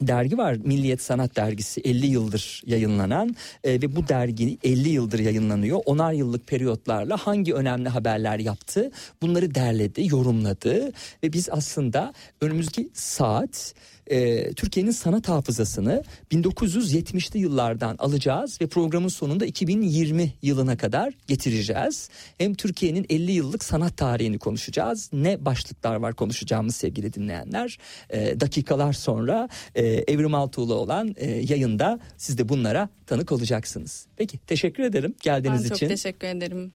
dergi var Milliyet Sanat Dergisi 50 yıldır yayınlanan e, ve bu dergi 50 yıldır yayınlanıyor. Onar yıllık periyotlarla hangi önemli haberler yaptı bunları derledi, yorumladı ve biz aslında önümüzdeki saat e, Türkiye'nin sanat hafızasını 1970'li yıllardan alacağız ve programın sonunda 2020 yılına kadar getireceğiz. Hem Türkiye'nin 50 yıllık sanat tarihini konuşacağız. Ne başlıklar var konuşacağımız sevgili dinleyenler. E, dakikalar sonra e, Evrim Altuğ'la olan e, yayında siz de bunlara tanık olacaksınız. Peki teşekkür ederim ben geldiğiniz çok için. teşekkür ederim.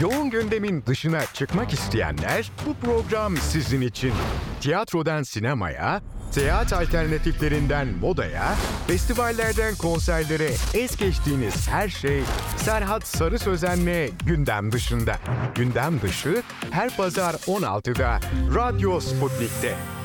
Yoğun gündemin dışına çıkmak isteyenler bu program sizin için. Tiyatrodan sinemaya, seyahat alternatiflerinden modaya, festivallerden konserlere es geçtiğiniz her şey Serhat Sarı Sözen'le gündem dışında. Gündem dışı her pazar 16'da Radyo Sputnik'te.